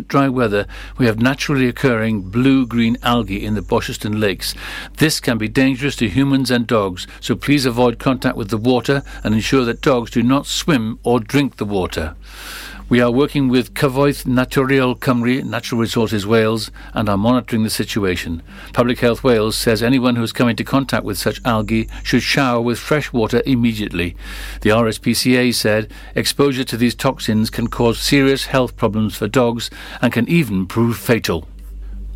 dry weather, we have naturally occurring blue-green algae in the Bosherston lakes. This can be dangerous to humans and dogs, so please avoid contact with the water and ensure that dogs do not swim or drink the water. We are working with Cyfoeth Naturiol Cymru, Natural Resources Wales, and are monitoring the situation. Public Health Wales says anyone who has come into contact with such algae should shower with fresh water immediately. The RSPCA said exposure to these toxins can cause serious health problems for dogs and can even prove fatal.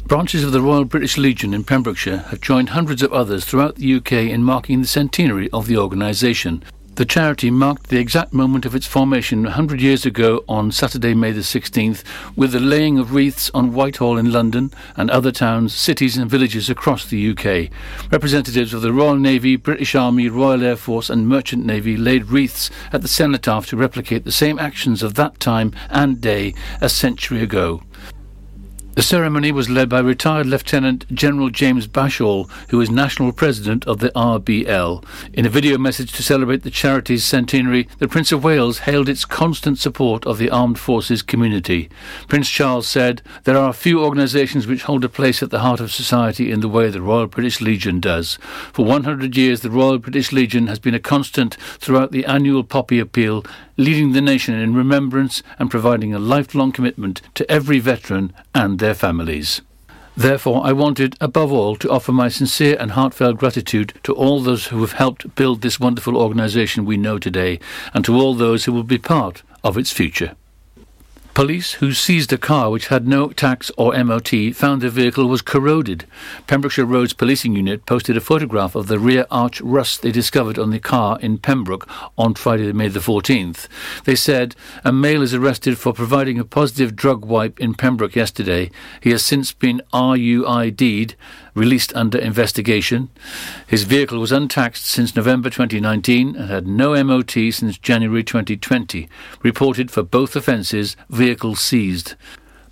Branches of the Royal British Legion in Pembrokeshire have joined hundreds of others throughout the UK in marking the centenary of the organisation. The charity marked the exact moment of its formation 100 years ago on Saturday, May the 16th, with the laying of wreaths on Whitehall in London and other towns, cities, and villages across the UK. Representatives of the Royal Navy, British Army, Royal Air Force, and Merchant Navy laid wreaths at the cenotaph to replicate the same actions of that time and day a century ago. The ceremony was led by retired Lieutenant General James Bashall, who is National President of the RBL. In a video message to celebrate the charity's centenary, the Prince of Wales hailed its constant support of the armed forces community. Prince Charles said, There are few organisations which hold a place at the heart of society in the way the Royal British Legion does. For 100 years, the Royal British Legion has been a constant throughout the annual Poppy Appeal leading the nation in remembrance and providing a lifelong commitment to every veteran and their families. Therefore, I wanted, above all, to offer my sincere and heartfelt gratitude to all those who have helped build this wonderful organisation we know today, and to all those who will be part of its future. Police, who seized a car which had no tax or MOT, found the vehicle was corroded. Pembrokeshire Roads Policing Unit posted a photograph of the rear arch rust they discovered on the car in Pembroke on Friday, May the 14th. They said a male is arrested for providing a positive drug wipe in Pembroke yesterday. He has since been RUID'd released under investigation. His vehicle was untaxed since November 2019 and had no MOT since January 2020. Reported for both offences, vehicle seized.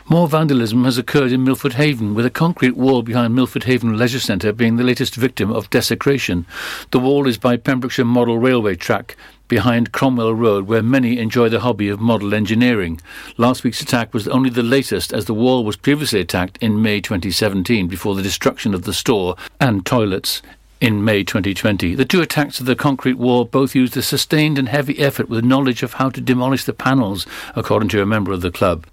More vandalism has occurred in Milford Haven, with a concrete wall behind Milford Haven Leisure Centre being the latest victim of desecration. The wall is by Pembrokeshire Model Railway track, behind Cromwell Road, where many enjoy the hobby of model engineering. Last week's attack was only the latest, as the wall was previously attacked in May 2017 before the destruction of the store and toilets in May 2020. The two attacks of the concrete wall both used a sustained and heavy effort with knowledge of how to demolish the panels, according to a member of the club.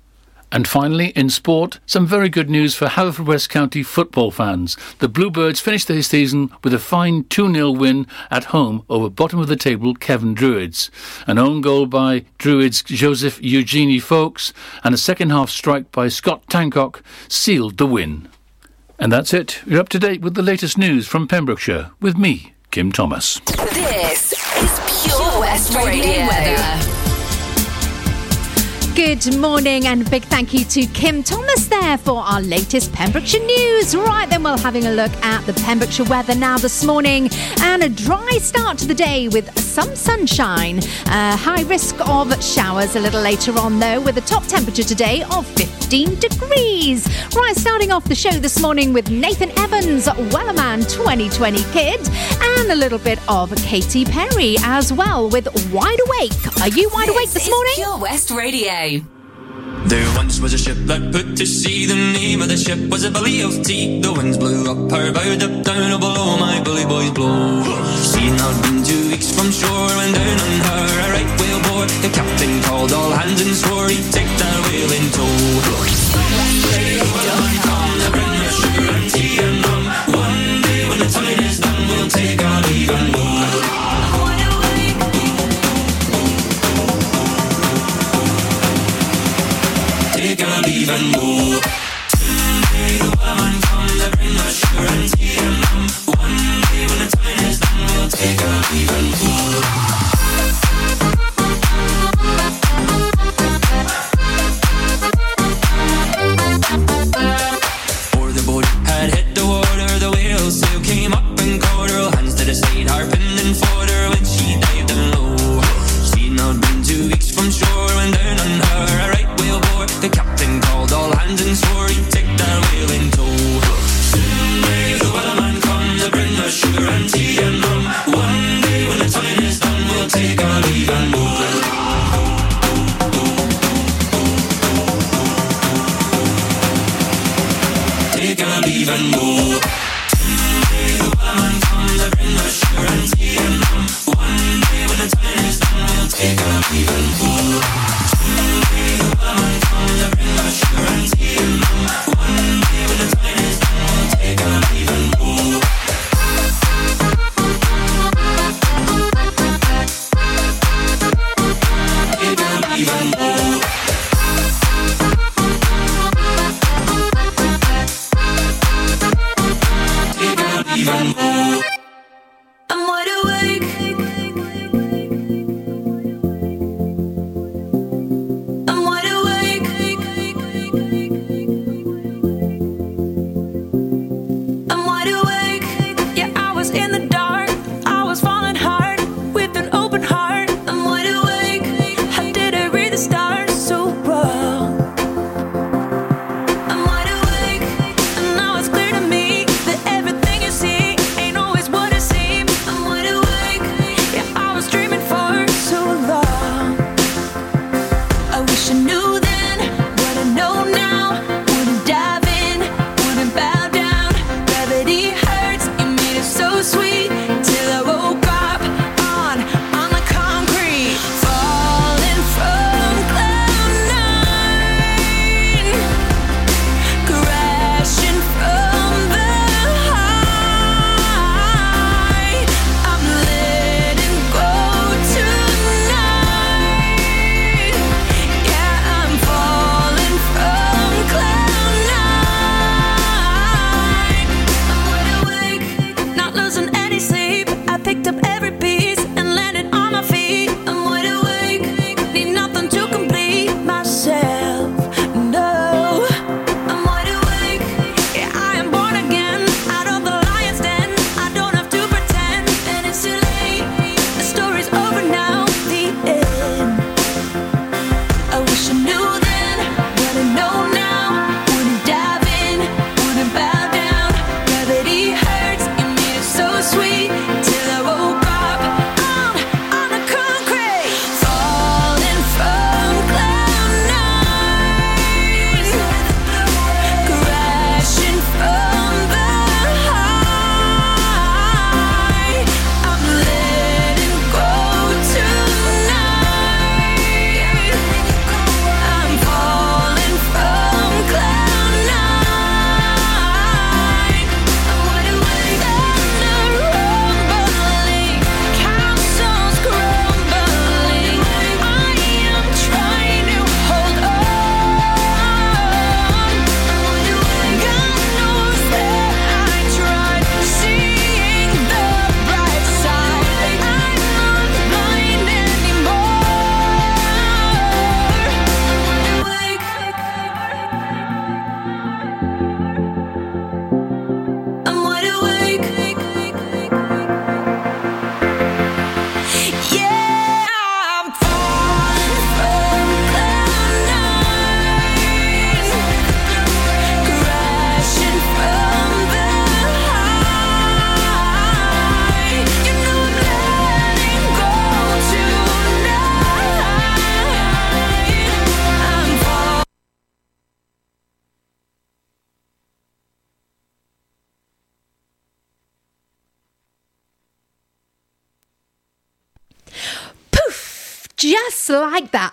And finally, in sport, some very good news for Haverfordwest County football fans. The Bluebirds finished their season with a fine 2 0 win at home over bottom of the table Cefn Druids. An own goal by Druids' Joseph Eugenie Folks and a second half strike by Scott Tancock sealed the win. And that's it. You're up to date with the latest news from Pembrokeshire with me, Kim Thomas. This is Pure West Radio weather. Good morning and big thank you to Kim Thomas there for our latest Pembrokeshire news. Right then, we're having a look at the Pembrokeshire weather now this morning and a dry start to the day with some sunshine. Uh, high risk of showers a little later on though, with a top temperature today of 15 degrees. Right, starting off the show this morning with Nathan Evans, Wellerman 220 Kid, and a little bit of Katy Perry as well with Wide Awake. Are you wide awake this morning? Pure West Radio. There once was a ship that put to sea. The name of the ship was a Billy of tea. The winds blew up her bow, up down, oh below my bully boys blow. She'd not been two weeks from shore when down on her a right whale bore. The captain called all hands and swore he'd take that whale in tow. Take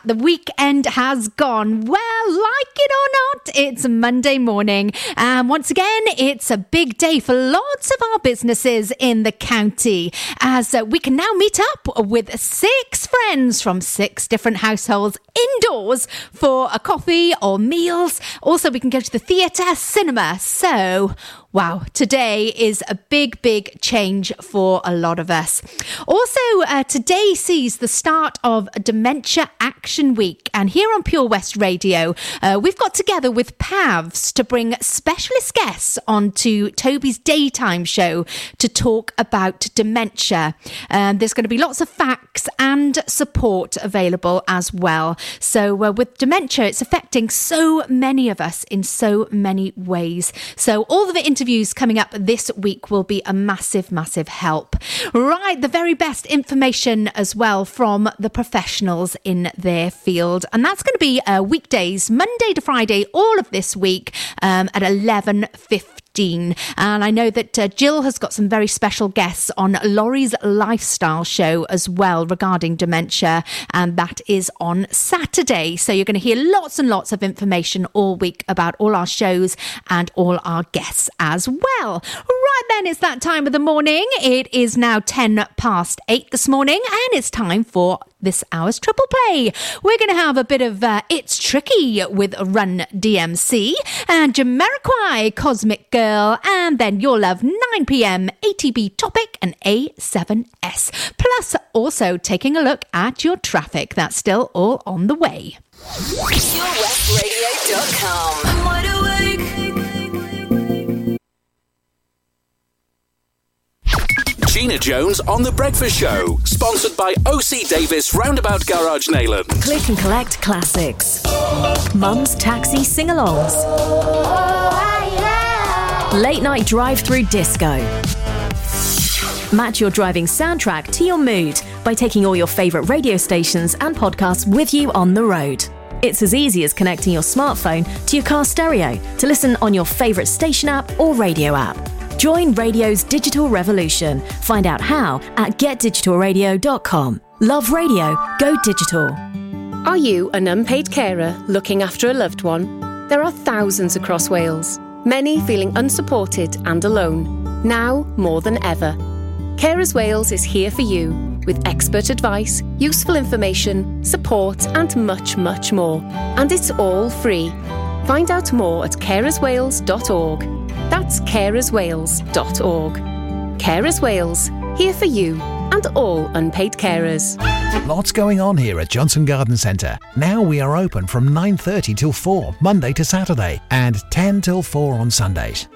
the weekend has gone. Well, like it or not, it's Monday morning. And once again, it's a big day for lots of our businesses in the county as we can now meet up with six friends from six different households indoors for a coffee or meals. Also, we can go to the theatre, cinema. So, Wow, today is a big, big change for a lot of us. Also, uh, today sees the start of Dementia Action Week. And here on Pure West Radio, uh, we've got together with PAVS to bring specialist guests onto Toby's daytime show to talk about dementia. Um, there's going to be lots of facts and support available as well. So, uh, with dementia, it's affecting so many of us in so many ways. So, all of the interviews coming up this week will be a massive, massive help. Right, the very best information as well from the professionals in their field. And that's going to be uh, weekdays, Monday to Friday, all of this week um, at 11.15 15. And I know that uh, Jill has got some very special guests on Laurie's Lifestyle Show as well regarding dementia. And that is on Saturday. So you're going to hear lots and lots of information all week about all our shows and all our guests as well. Right then, it's that time of the morning. It is now 10 past 8 this morning, and it's time for this hour's triple play. We're going to have a bit of uh, It's Tricky with Run DMC and Jamiroquai, Cosmic Girl, and then Your Love 9 pm, ATB Topic and A7S. Plus, also taking a look at your traffic. That's still all on the way. Gina Jones on The Breakfast Show. Sponsored by OC Davis Roundabout Garage Neyland. Click and collect classics. Mum's taxi sing alongs. Late night drive through disco. Match your driving soundtrack to your mood by taking all your favourite radio stations and podcasts with you on the road. It's as easy as connecting your smartphone to your car stereo to listen on your favourite station app or radio app. Join radio's digital revolution. Find out how at getdigitalradio.com. Love radio, go digital. Are you an unpaid carer looking after a loved one? There are thousands across Wales, many feeling unsupported and alone, now more than ever. Carers Wales is here for you with expert advice, useful information, support, and much, much more. And it's all free. Find out more at carerswales.org. That's carerswales.org. Carers Wales, here for you and all unpaid carers. Lots going on here at Johnston Garden Centre. Now we are open from 9:30 till 4 Monday to Saturday and 10 till 4 on Sundays.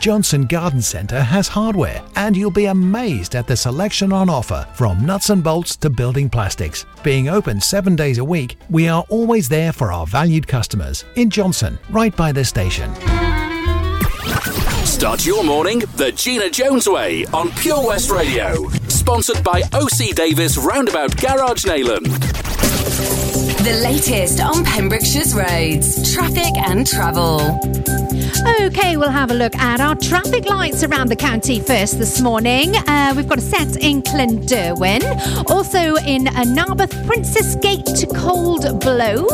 Johnston Garden Centre has hardware, and you'll be amazed at the selection on offer from nuts and bolts to building plastics. Being open seven days a week, we are always there for our valued customers in Johnston, right by the station. Start your morning the Gina Jones way on Pure West Radio. Sponsored by OC Davis Roundabout Garage Neyland. The latest on Pembrokeshire's roads, traffic and travel. Okay, we'll have a look at our traffic lights around the county first this morning. Uh, we've got a set in Clunderwen, also in uh, Narberth, Princess Gate to Cold Blow,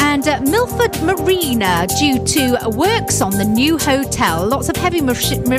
and uh, Milford Marina due to works on the new hotel. Lots of heavy, machi- ma-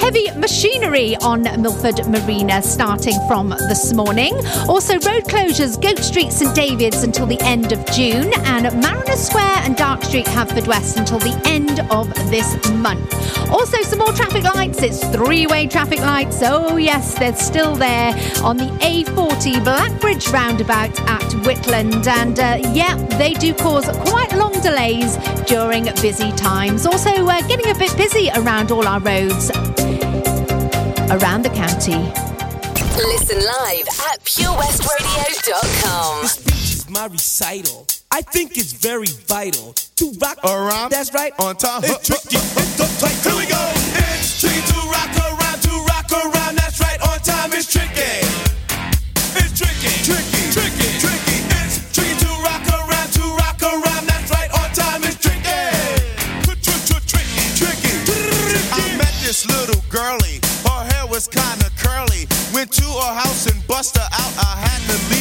heavy machinery on Milford Marina starting from this morning. Also, road closures, Goat Street, St David's until the end of June, and Mariner Square and Dark Street, Haverfordwest until the end of this month. Also, some more traffic lights. It's three way traffic lights. Oh, yes, they're still there on the A40 Blackbridge roundabout at Whitland. And uh, yeah, they do cause quite long delays during busy times. Also, uh, getting a bit busy around all our roads around the county. Listen live at purewestradio.com. This speech is my recital. I think it's very vital to rock around. That's right. On time. It's tricky. It's up tight. Here we go. It's tricky to rock around, to rock around. That's right. On time is tricky. It's tricky, tricky, tricky, tricky. It's tricky to rock around, to rock around. That's right. On time is tricky. Tricky, tricky. I met this little girlie. Her hair was kinda curly. Went to her house and bust her out. I had to leave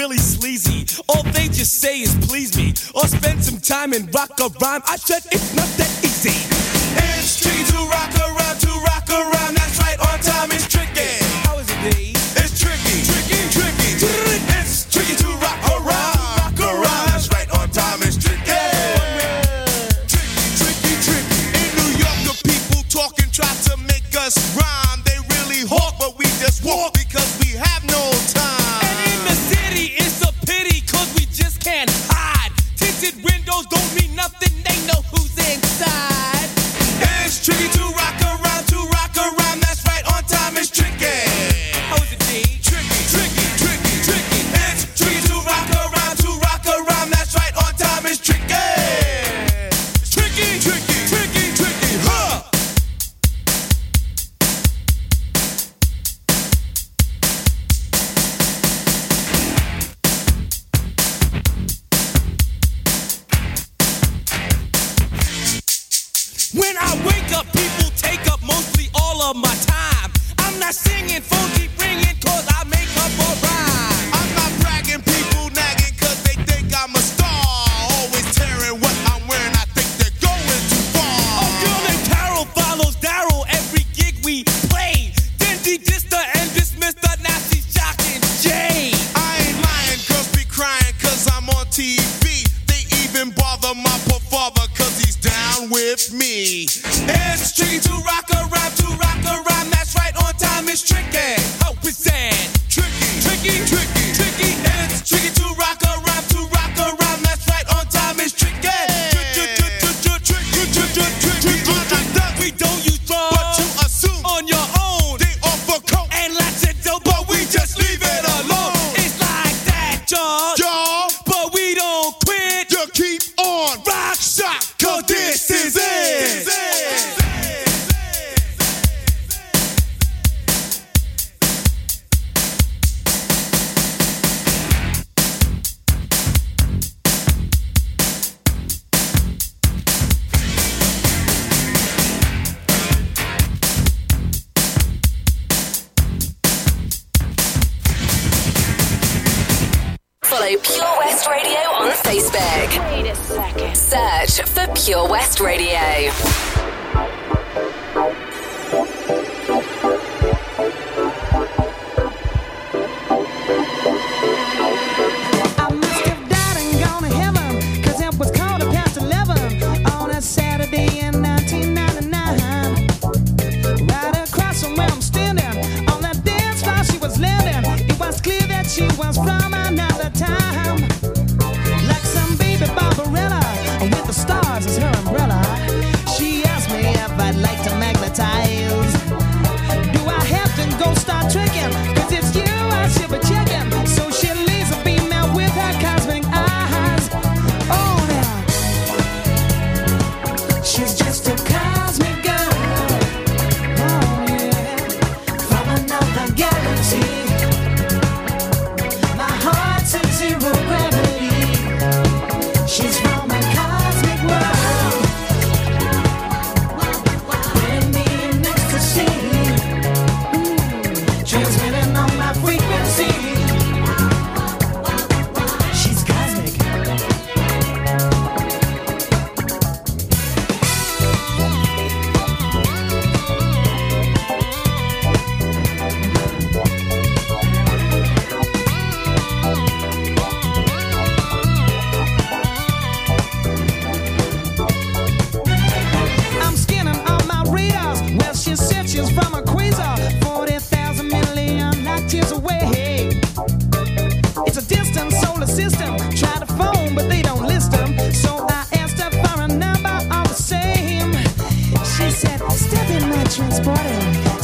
really sleazy. All they just say is please me or spend some time and rock a rhyme. I said it's not that easy. It's tricky to rock around, to rock around. That's right. On time is Pure West Radio.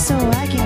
So I can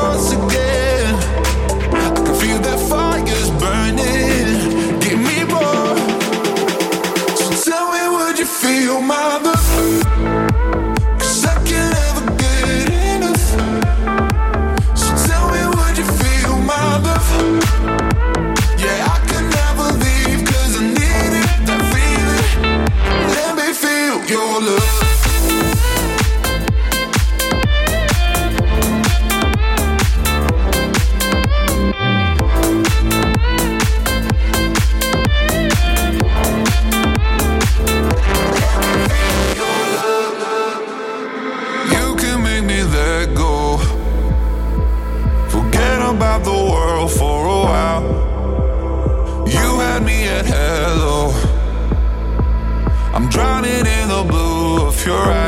Blue of your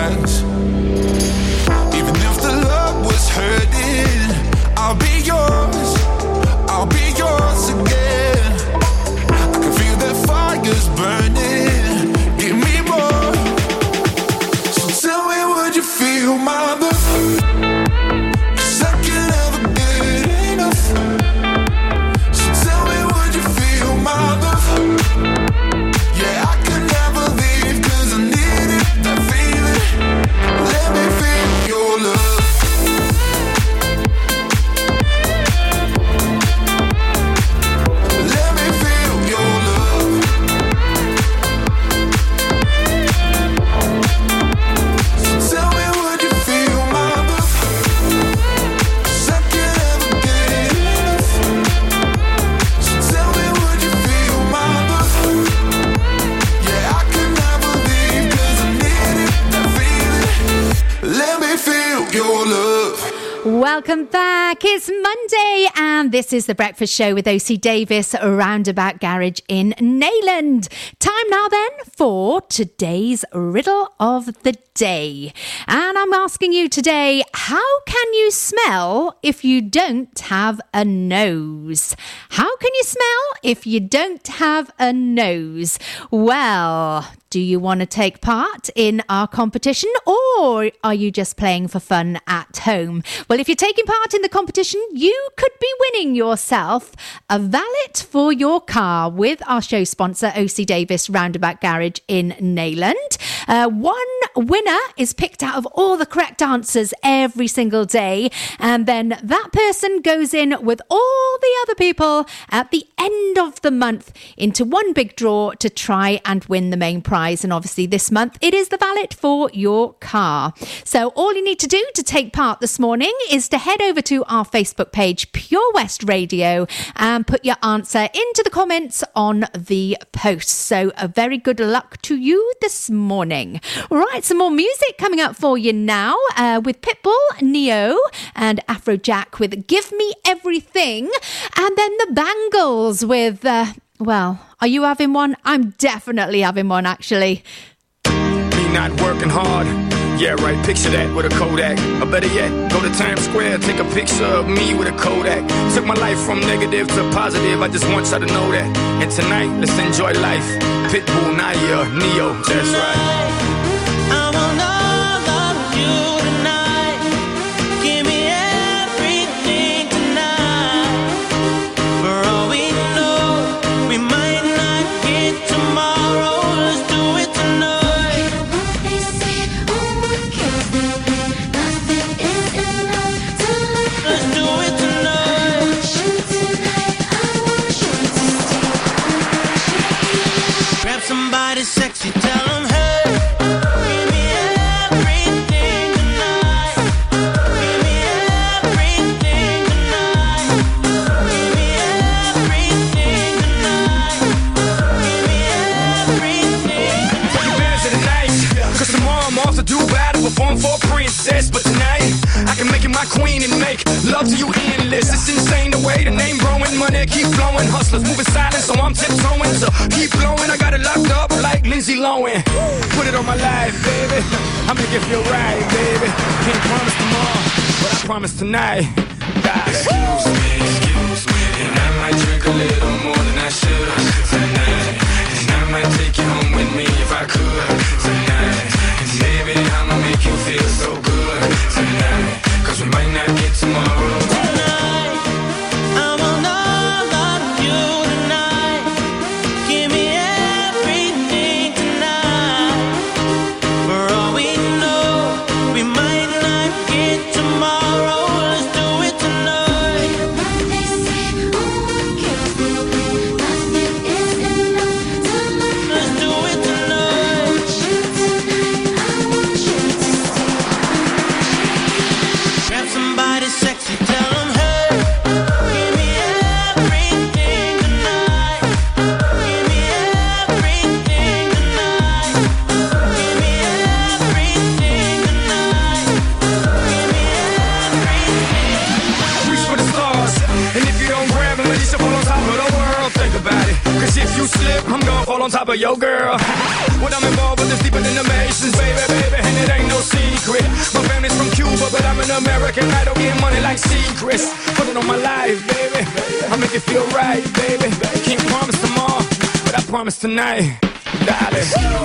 It's Monday, and this is the breakfast show with OC Davis, Roundabout Garage in Neyland. Time now, then, for today's riddle of the day. And I'm asking you today how can you smell if you don't have a nose? How can you smell if you don't have a nose? Well, do you want to take part in our competition or are you just playing for fun at home? Well, if you're taking part in the competition, you could be winning yourself a valet for your car with our show sponsor, OC Davis Roundabout Garage in Neyland. Uh, one winner is picked out of all the correct answers every single day, and then that person goes in with all the other people at the end of the month into one big draw to try and win the main And obviously, this month it is the valet for your car. So, all you need to do to take part this morning is to head over to our Facebook page, Pure West Radio, and put your answer into the comments on the post. So, a very good luck to you this morning. Right, some more music coming up for you now uh, with Pitbull, Ne-Yo, and Afrojack with Give Me Everything, and then the Bangles with. Uh, well, are you having one? I'm definitely having one, actually. Me not working hard. Yeah, right, picture that with a Kodak. Or better yet, go to Times Square, take a picture of me with a Kodak. Took my life from negative to positive, I just want y'all to know that. And tonight, let's enjoy life. Pitbull, Nayer, Ne-Yo, that's right. out to you endless. It's insane the way the name growing, money keep flowing. Hustlers moving silent, so I'm tiptoeing. So keep blowing, I got it locked up like Lindsay Lohan. Put it on my life, baby. I make it feel right, baby. Can't promise tomorrow, but I promise tonight. God. Excuse me, excuse me, and I might drink a little more than I should tonight. And I might take you home with me if I could tonight. And baby, I'ma make you feel so good tonight. We might not get tomorrow. Tonight, darling.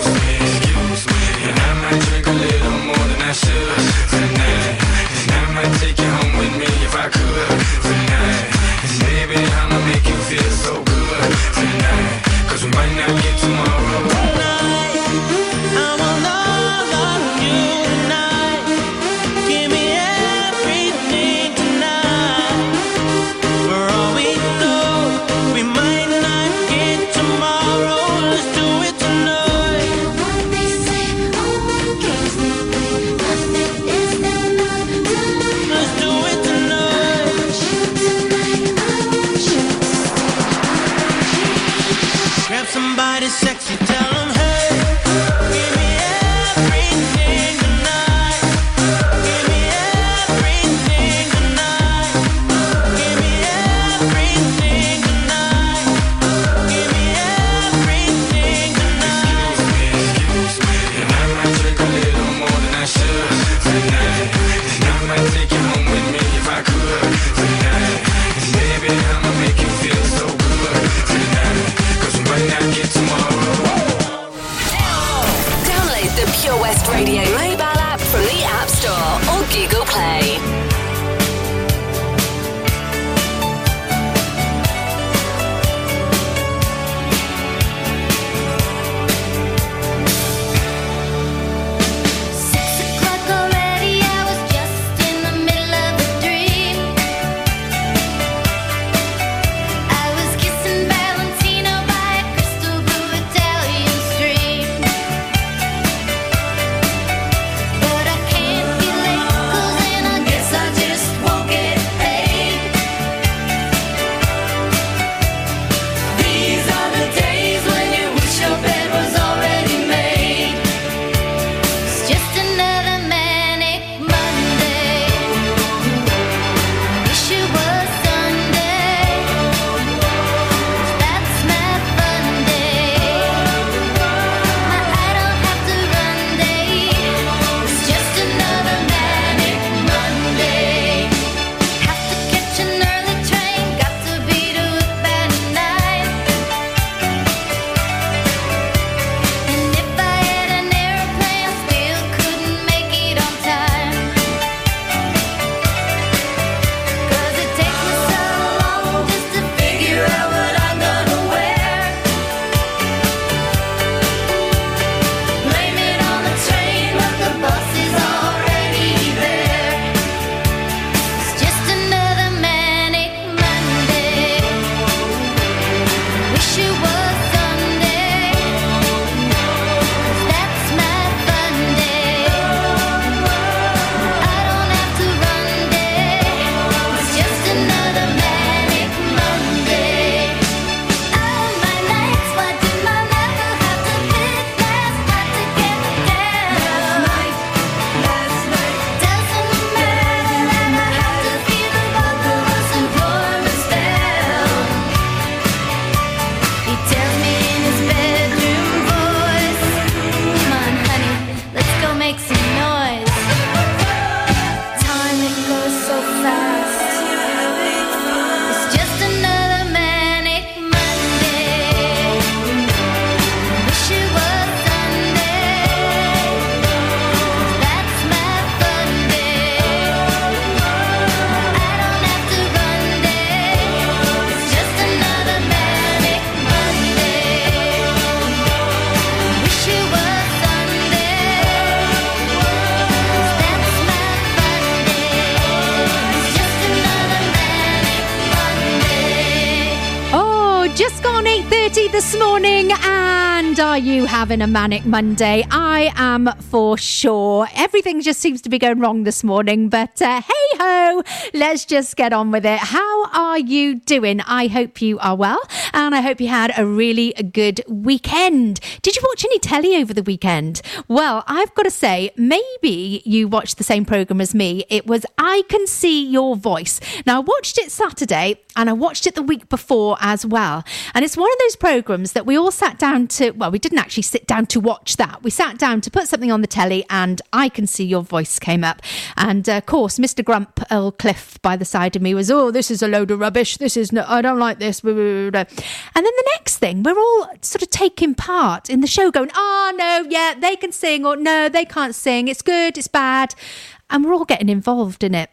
You a manic Monday? I am for sure. Everything just seems to be going wrong this morning, but uh, hey ho, let's just get on with it. How are you doing? I hope you are well, and I hope you had a really good weekend. Did you watch any telly over the weekend? Well, I've got to say, maybe you watched the same program as me. It was I Can See Your Voice. Now, I watched it Saturday and I watched it the week before as well. And it's one of those programs that we all sat down to, well, we didn't actually sit down to watch that. We sat down to put something on the telly and I Can See Your Voice came up. And uh, of course, Mr. Grump Cliff by the side of me was, oh, this is a load of rubbish. This is, no, I don't like this. And then the next thing, we're all sort of taking part in the show going, oh, no, yeah, they can sing or no, they can't sing. It's good, it's bad. And we're all getting involved in it.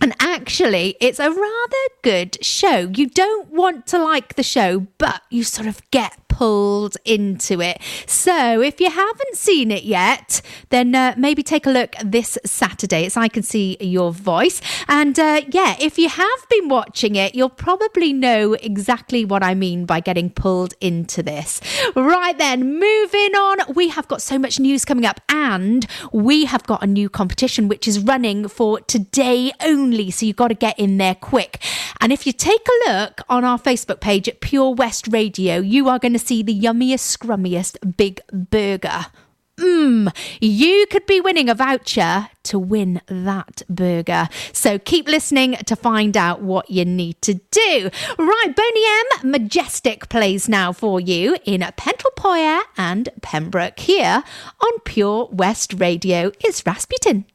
And actually, it's a rather good show. You don't want to like the show, but you sort of get pulled into it. So if you haven't seen it yet, then uh, maybe take a look this Saturday. It's I Can See Your Voice. And uh, yeah, if you have been watching it, you'll probably know exactly what I mean by getting pulled into this. Right then, moving on, we have got so much news coming up, and we have got a new competition which is running for today only. So you've got to get in there quick. And if you take a look on our Facebook page at Pure West Radio, you are going to see the yummiest, scrummiest big burger. Mmm, you could be winning a voucher to win that burger. So keep listening to find out what you need to do. Right, Boney M Majestic plays now for you in Pentlepoir and Pembroke here on Pure West Radio. It's Rasputin.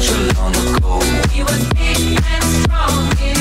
He was big and strong, in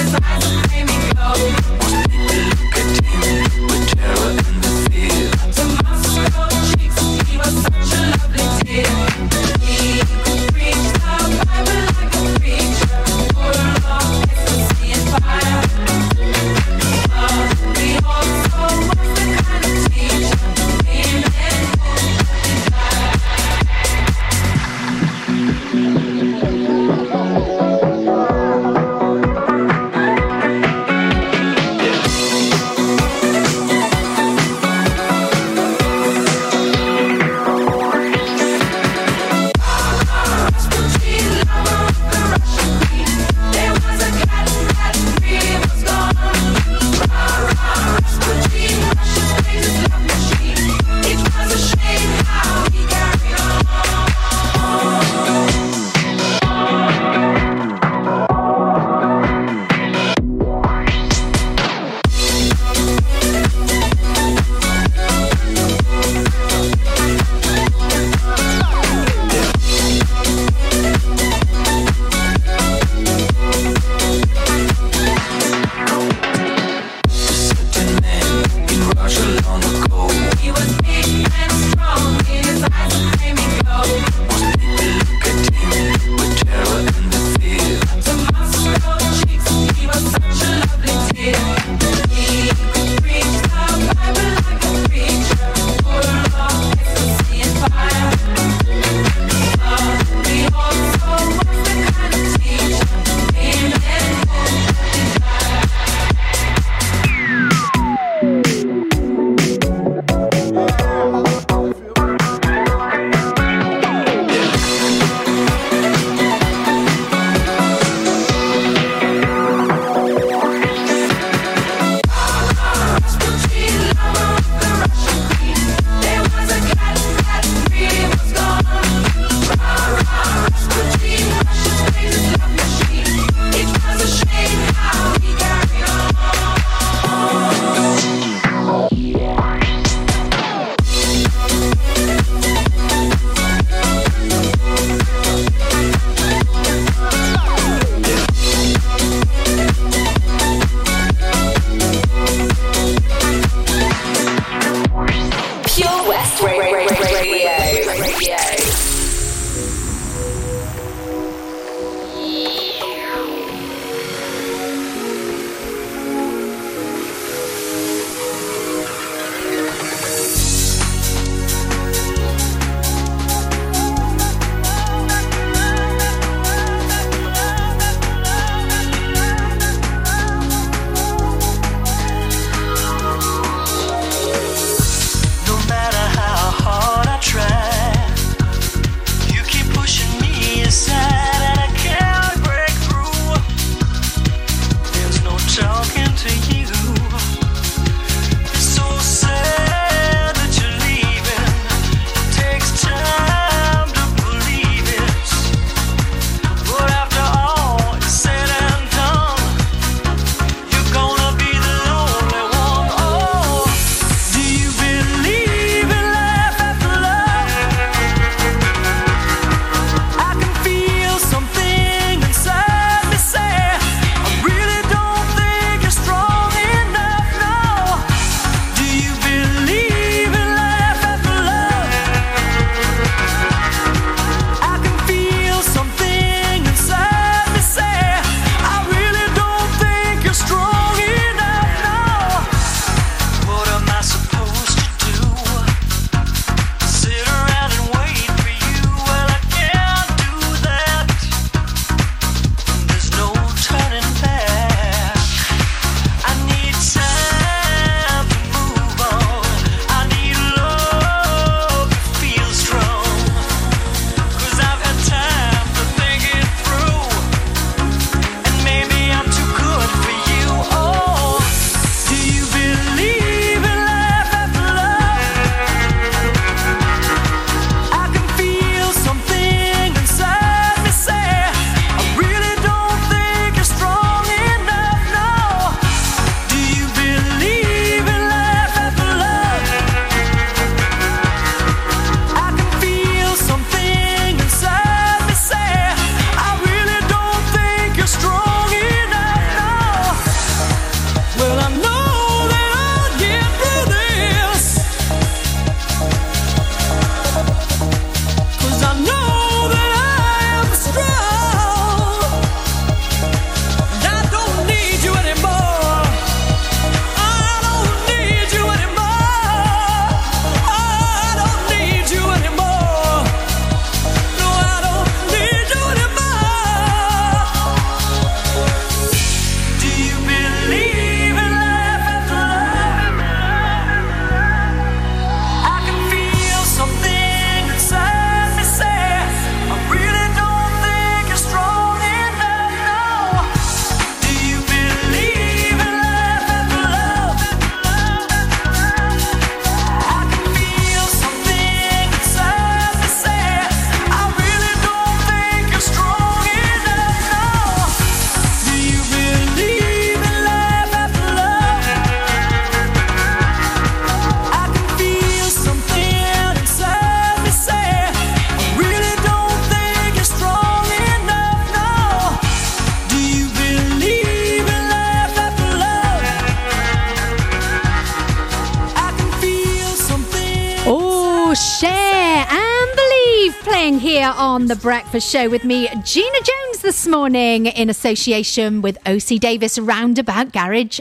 The Breakfast Show with me, Gina Jones, this morning in association with OC Davis Roundabout Garage.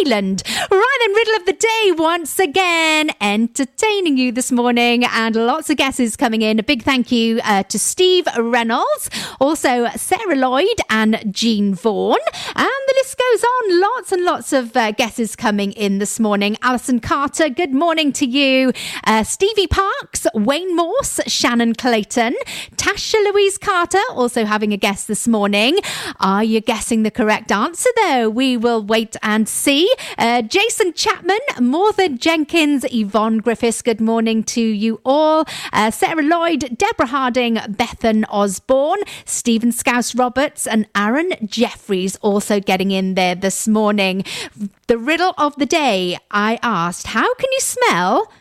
Neyland. Then, riddle of the day once again, entertaining you this morning, and lots of guesses coming in. A big thank you uh, to Steve Reynolds, also Sarah Lloyd and Jean Vaughan, and the list goes on. Lots and lots of uh, guesses coming in this morning. Alison Carter, good morning to you. Uh, Stevie Parks, Wayne Morse, Shannon Clayton, Tasha Louise Carter, also having a guess this morning. Are you guessing the correct answer though? We will wait and see. Uh, Jason Chapman, Martha Jenkins, Yvonne Griffiths, good morning to you all. Uh, Sarah Lloyd, Deborah Harding, Bethan Osborne, Stephen Scouse Roberts, and Aaron Jeffries also getting in there this morning. The riddle of the day I asked, How can you smell?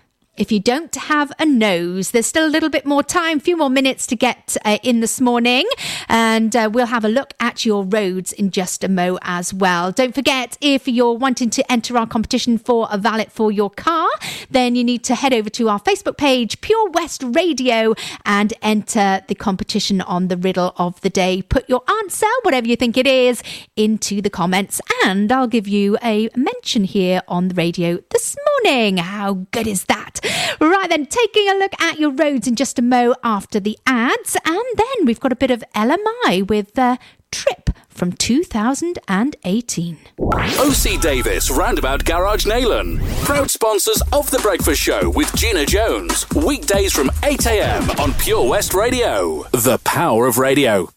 If you don't have a nose, there's still a little bit more time, a few more minutes to get uh, in this morning, and uh, we'll have a look at your roads in just a mo as well. Don't forget, if you're wanting to enter our competition for a valet for your car, then you need to head over to our Facebook page, Pure West Radio, and enter the competition on the riddle of the day. Put your answer, whatever you think it is, into the comments, and I'll give you a mention here on the radio this morning. How good is that? Right then, taking a look at your roads in just a mo after the ads, and then we've got a bit of Ella Mai with the trip from 2018. OC Davis Roundabout Garage Neyland. Proud sponsors of The Breakfast Show with Gina Jones. Weekdays from 8am on Pure West Radio. The power of radio.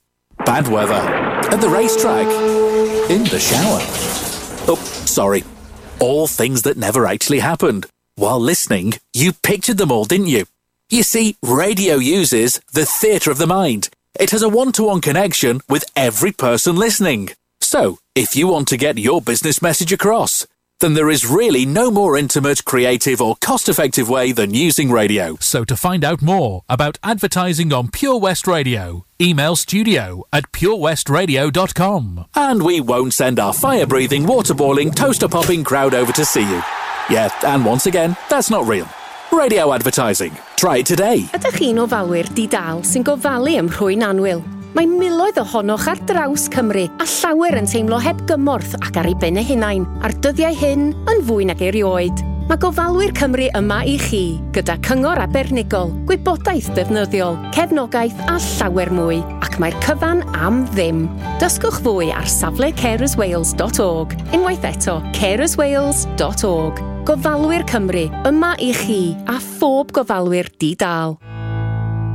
Bad weather. At the racetrack. In the shower. Oh, sorry. All things that never actually happened. While listening, you pictured them all, didn't you? You see, radio uses the theatre of the mind. It has a one to one connection with every person listening. So, if you want to get your business message across, then there is really no more intimate, creative, or cost effective way than using radio. So to find out more about advertising on Pure West Radio, email studio at purewestradio.com. And we won't send our fire breathing, water boiling, toaster popping crowd over to see you. Yeah, and once again, that's not real. Radio advertising. Try it today. Ydych chi'n ofalwyr di-dal sy'n gofalu ym rhwy'n anwyl? Mae miloedd ohonoch ar draws Cymru a llawer yn teimlo heb gymorth ac ar ei ben eu hunain, a'r dyddiau hyn yn fwy nag erioed. Mae gofalwyr Cymru yma i chi, gyda cyngor abernigol, gwybodaeth defnyddiol, cefnogaeth a llawer mwy, ac mae'r cyfan am ddim. Dysgwch fwy ar safle carerswales.org, unwaith eto carerswales.org. Gofalwyr Cymru, yma i chi a phob gofalwyr di-dal.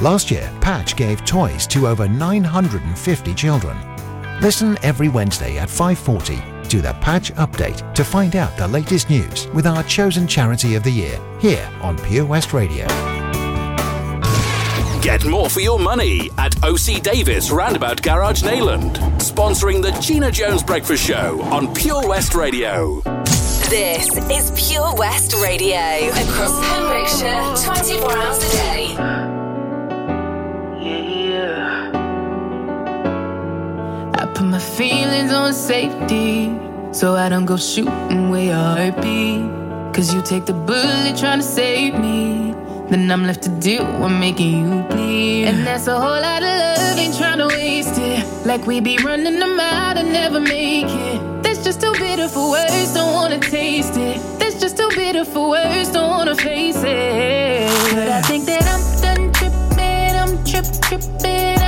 Last year, Patch gave toys to over 950 children. Listen every Wednesday at 5:40 to the Patch Update to find out the latest news with our chosen charity of the year here on Pure West Radio. Get more for your money at OC Davis Roundabout Garage Neyland. Sponsoring the Gina Jones Breakfast Show on Pure West Radio. This is Pure West Radio. Across Pembrokeshire, 24 hours a day. Put my feelings on safety so I don't go shooting where your heart be. Cause you take the bullet trying to save me. Then I'm left to deal with making you bleed. And that's a whole lot of love, ain't trying to waste it. Like we be running them out and never make it. That's just too bitter for words, don't wanna taste it. That's just too bitter for words, don't wanna face it. But I think that I'm done tripping, I'm trip tripping.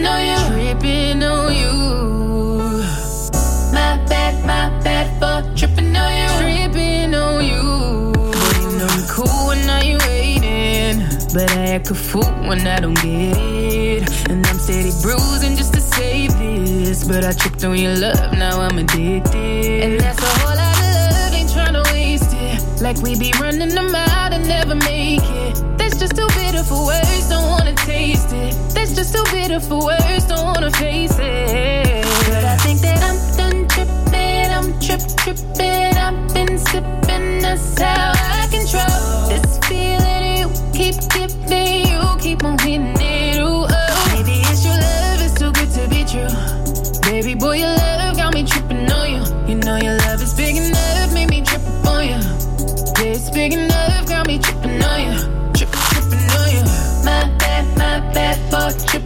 Tripping on you. Tripping on you. My bad, my bad for tripping on you. Tripping on you. Waiting on cool when now you waiting. But I act a fool when I don't get it. And I'm steady bruising just to save this. But I tripped on your love, now I'm addicted. And that's a whole lot of love, ain't trying to waste it. Like we be running them out and never make it. Just too bitter for words, don't wanna taste it. That's just too bitter for words, don't wanna face it. But I think that I'm done tripping, I'm trip tripping. I've been sipping, that's how I control this feeling. You keep giving, you keep on hitting it. Ooh, oh. Maybe it's your love, it's too good to be true. Baby boy, your love got me tripping on you. You know your love is big enough, made me trip on you. Yeah, it's big enough,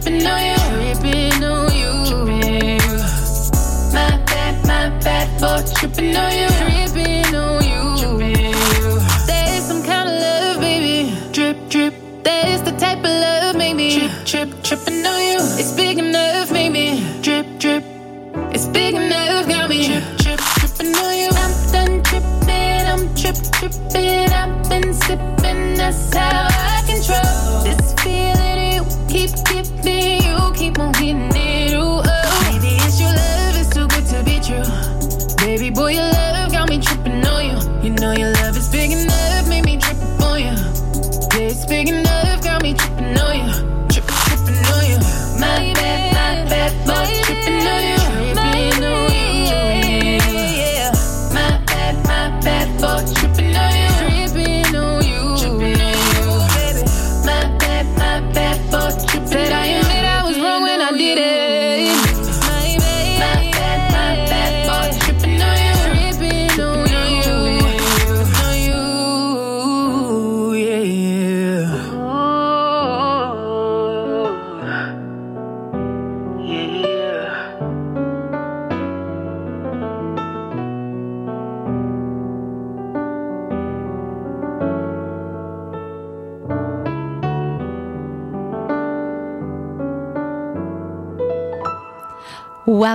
tripping on you. Tripping on you. My bad, my bad for tripping on you.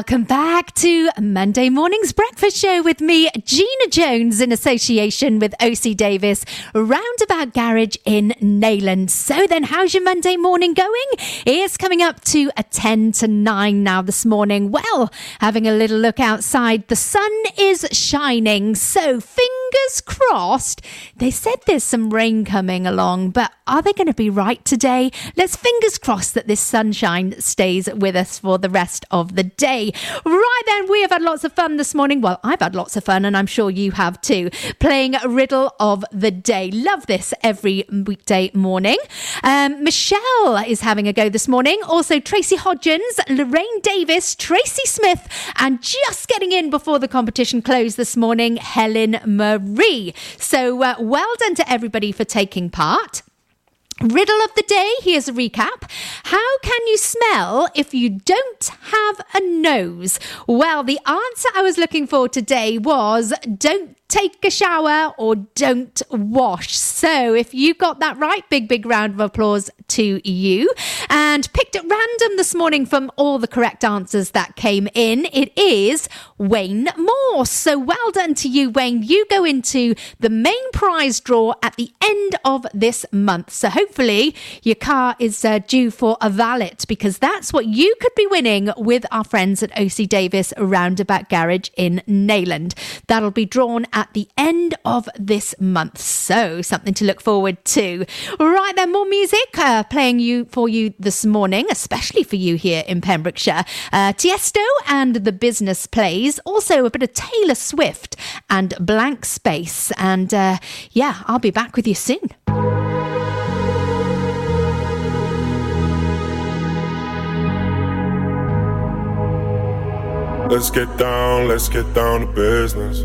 Welcome back to Monday Morning's Breakfast Show with me, Gina Jones, in association with OC Davis, Roundabout Garage in Neyland. So then, how's your Monday morning going? It's coming up to a 10 to 9 now this morning. Well, having a little look outside, the sun is shining, so fingers crossed. They said there's some rain coming along, but are they going to be right today? Let's fingers crossed that this sunshine stays with us for the rest of the day. Right then, we have had lots of fun this morning. Well, I've had lots of fun, and I'm sure you have too, playing Riddle of the Day. Love this every weekday morning. Um, Michelle is having a go this morning. Also, Tracy Hodgins, Lorraine Davis, Tracy Smith, and just getting in before the competition closed this morning, Helen So, uh, well done to everybody for taking part. Riddle of the day, here's a recap. How can you smell if you don't have a nose? Well, the answer I was looking for today was don't take a shower or don't wash. So if you got that right, big, big round of applause to you. And picked at random this morning from all the correct answers that came in, it is Wayne Morse. So well done to you, Wayne. You go into the main prize draw at the end of this month. So hopefully your car is uh, due for a valet because that's what you could be winning with our friends at OC Davis Roundabout Garage in Neyland. That'll be drawn at the end of this month. So something to look forward to. Right then, more music uh, playing you for you this morning, especially for you here in Pembrokeshire. Uh, Tiesto and the Business Plays. Also a bit of Taylor Swift and Blank Space. And uh, yeah, I'll be back with you soon. Let's get down, let's get down to business.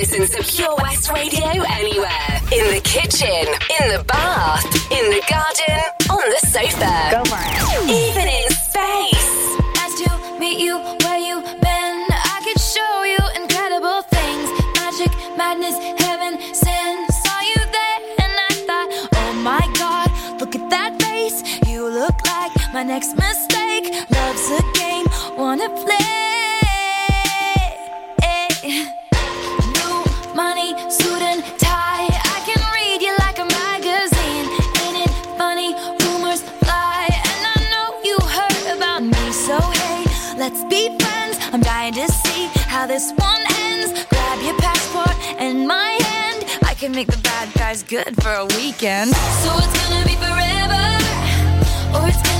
Listen to Pure West Radio anywhere. In the kitchen, in the bath, in the garden, on the sofa. Go for it. Even in space. Nice to meet you where you been. I could show you incredible things. Magic, madness, heaven, sin. Saw you there and I thought, oh my god, look at that face. You look like my next mistake. Love's a game, wanna play. I'm to see how this one ends. Grab your passport and my hand. I can make the bad guys good for a weekend. So it's gonna be forever, or it's gonna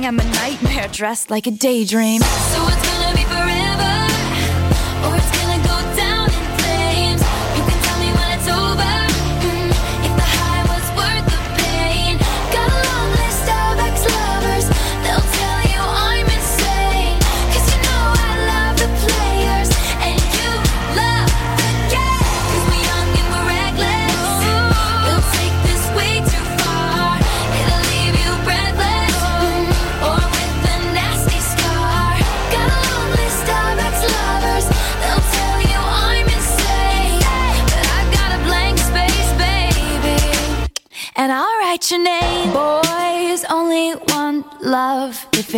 Darling, I'm a nightmare dressed like a daydream. So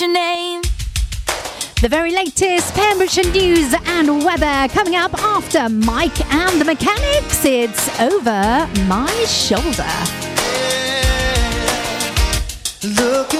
your name? The very latest Pembrokeshire news and weather coming up after Mike and the Mechanics. It's over my shoulder. Yeah,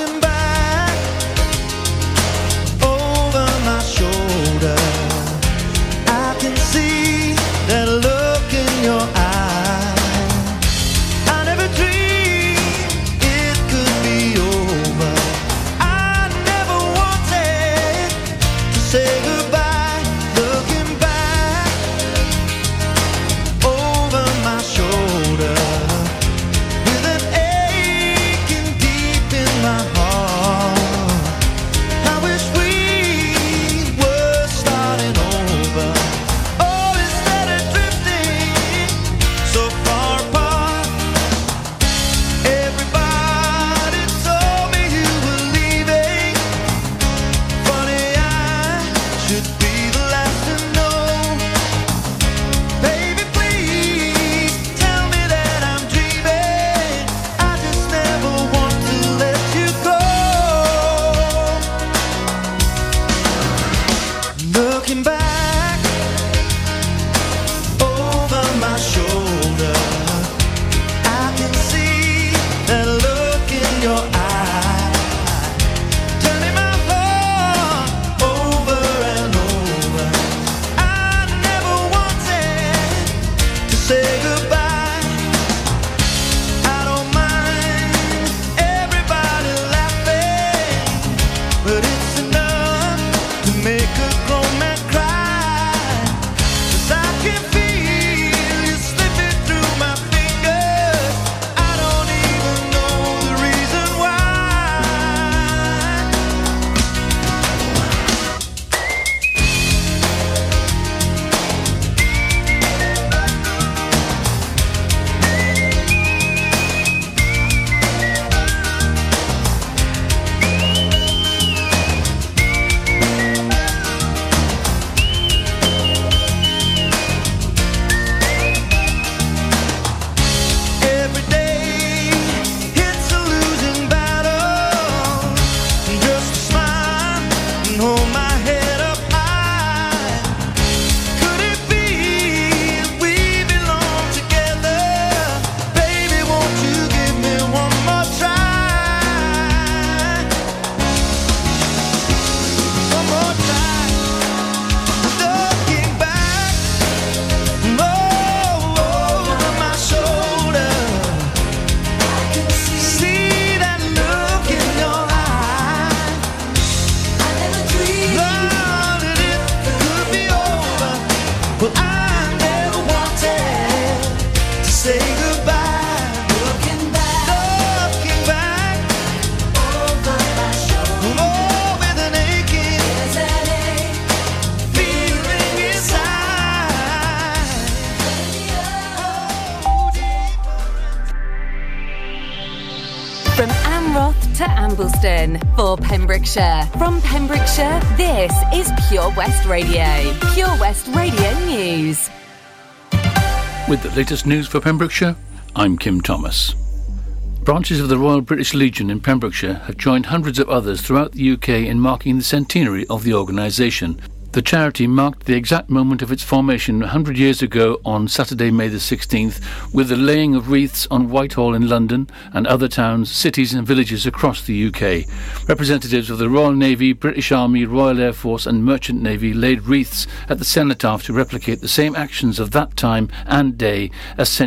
Radio, Pure West Radio News. With the latest news for Pembrokeshire, I'm Kim Thomas. Branches of the Royal British Legion in Pembrokeshire have joined hundreds of others throughout the UK in marking the centenary of the organisation, the charity marked the exact moment of its formation 100 years ago on Saturday, May the 16th, with the laying of wreaths on Whitehall in London and other towns, cities, and villages across the UK. Representatives of the Royal Navy, British Army, Royal Air Force, and Merchant Navy laid wreaths at the cenotaph to replicate the same actions of that time and day as